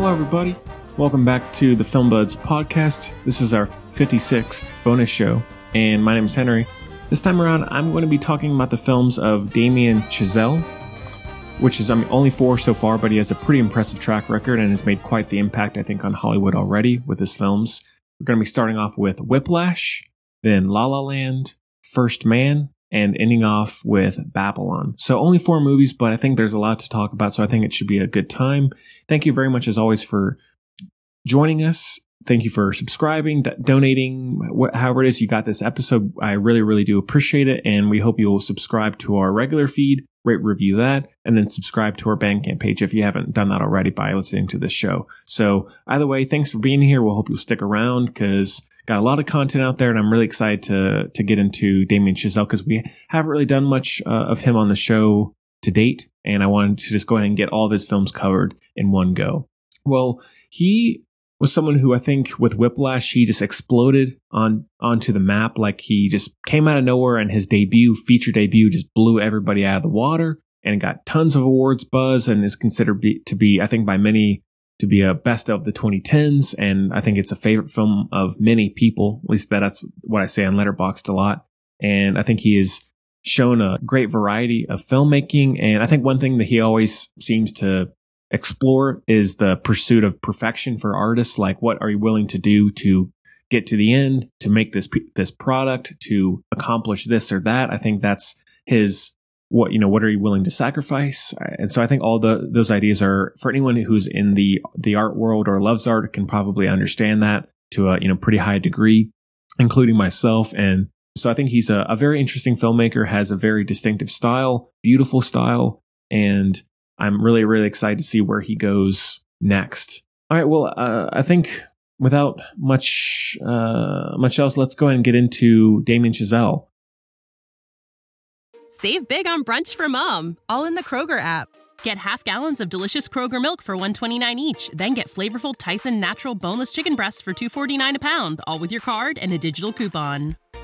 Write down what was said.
Hello, everybody. Welcome back to the Film Buds podcast. This is our 56th bonus show, and my name is Henry. This time around, I'm going to be talking about the films of Damien Chazelle, which is I mean, only four so far, but he has a pretty impressive track record and has made quite the impact, I think, on Hollywood already with his films. We're going to be starting off with Whiplash, then La La Land, First Man, and ending off with Babylon. So only four movies, but I think there's a lot to talk about. So I think it should be a good time. Thank you very much as always for joining us. Thank you for subscribing, donating, wh- however it is you got this episode. I really, really do appreciate it. And we hope you'll subscribe to our regular feed, rate, review that, and then subscribe to our Bandcamp page if you haven't done that already by listening to this show. So either way, thanks for being here. We'll hope you'll stick around because got a lot of content out there and I'm really excited to, to get into Damien Chazelle because we haven't really done much uh, of him on the show to date. And I wanted to just go ahead and get all of his films covered in one go. Well, he was someone who I think with Whiplash, he just exploded on onto the map. Like he just came out of nowhere and his debut, feature debut, just blew everybody out of the water and got tons of awards buzz and is considered be, to be, I think by many, to be a best of the 2010s. And I think it's a favorite film of many people. At least that's what I say on Letterboxd a lot. And I think he has shown a great variety of filmmaking. And I think one thing that he always seems to explore is the pursuit of perfection for artists. Like, what are you willing to do to get to the end, to make this this product, to accomplish this or that? I think that's his what you know. What are you willing to sacrifice? And so I think all the those ideas are for anyone who's in the the art world or loves art can probably understand that to a you know pretty high degree, including myself. And so I think he's a, a very interesting filmmaker, has a very distinctive style, beautiful style, and I'm really, really excited to see where he goes next. All right. Well, uh, I think without much, uh, much else, let's go ahead and get into Damien Chazelle. Save big on brunch for mom, all in the Kroger app. Get half gallons of delicious Kroger milk for 129 each, then get flavorful Tyson natural boneless chicken breasts for 249 a pound, all with your card and a digital coupon.